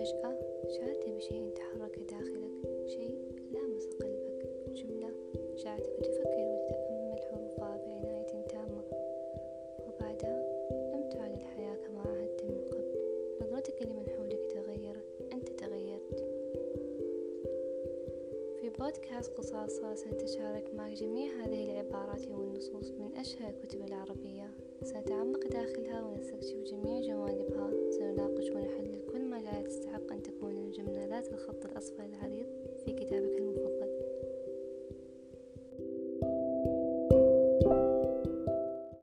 فجأة شعرت بشيء تحرك داخلك شيء لامس قلبك. جملة جعلتك تفكر وتتأمل حروفها بعناية تامة. وبعدها لم تعد الحياة كما عهدت من قبل. نظرتك لمن حولك تغيرت أنت تغيرت. في بودكاست قصاصة سنتشارك معك جميع هذه العبارات والنصوص من أشهر الكتب العربية. سنتعمق داخلها ونستكشف جميع الخط الأصفر العريض.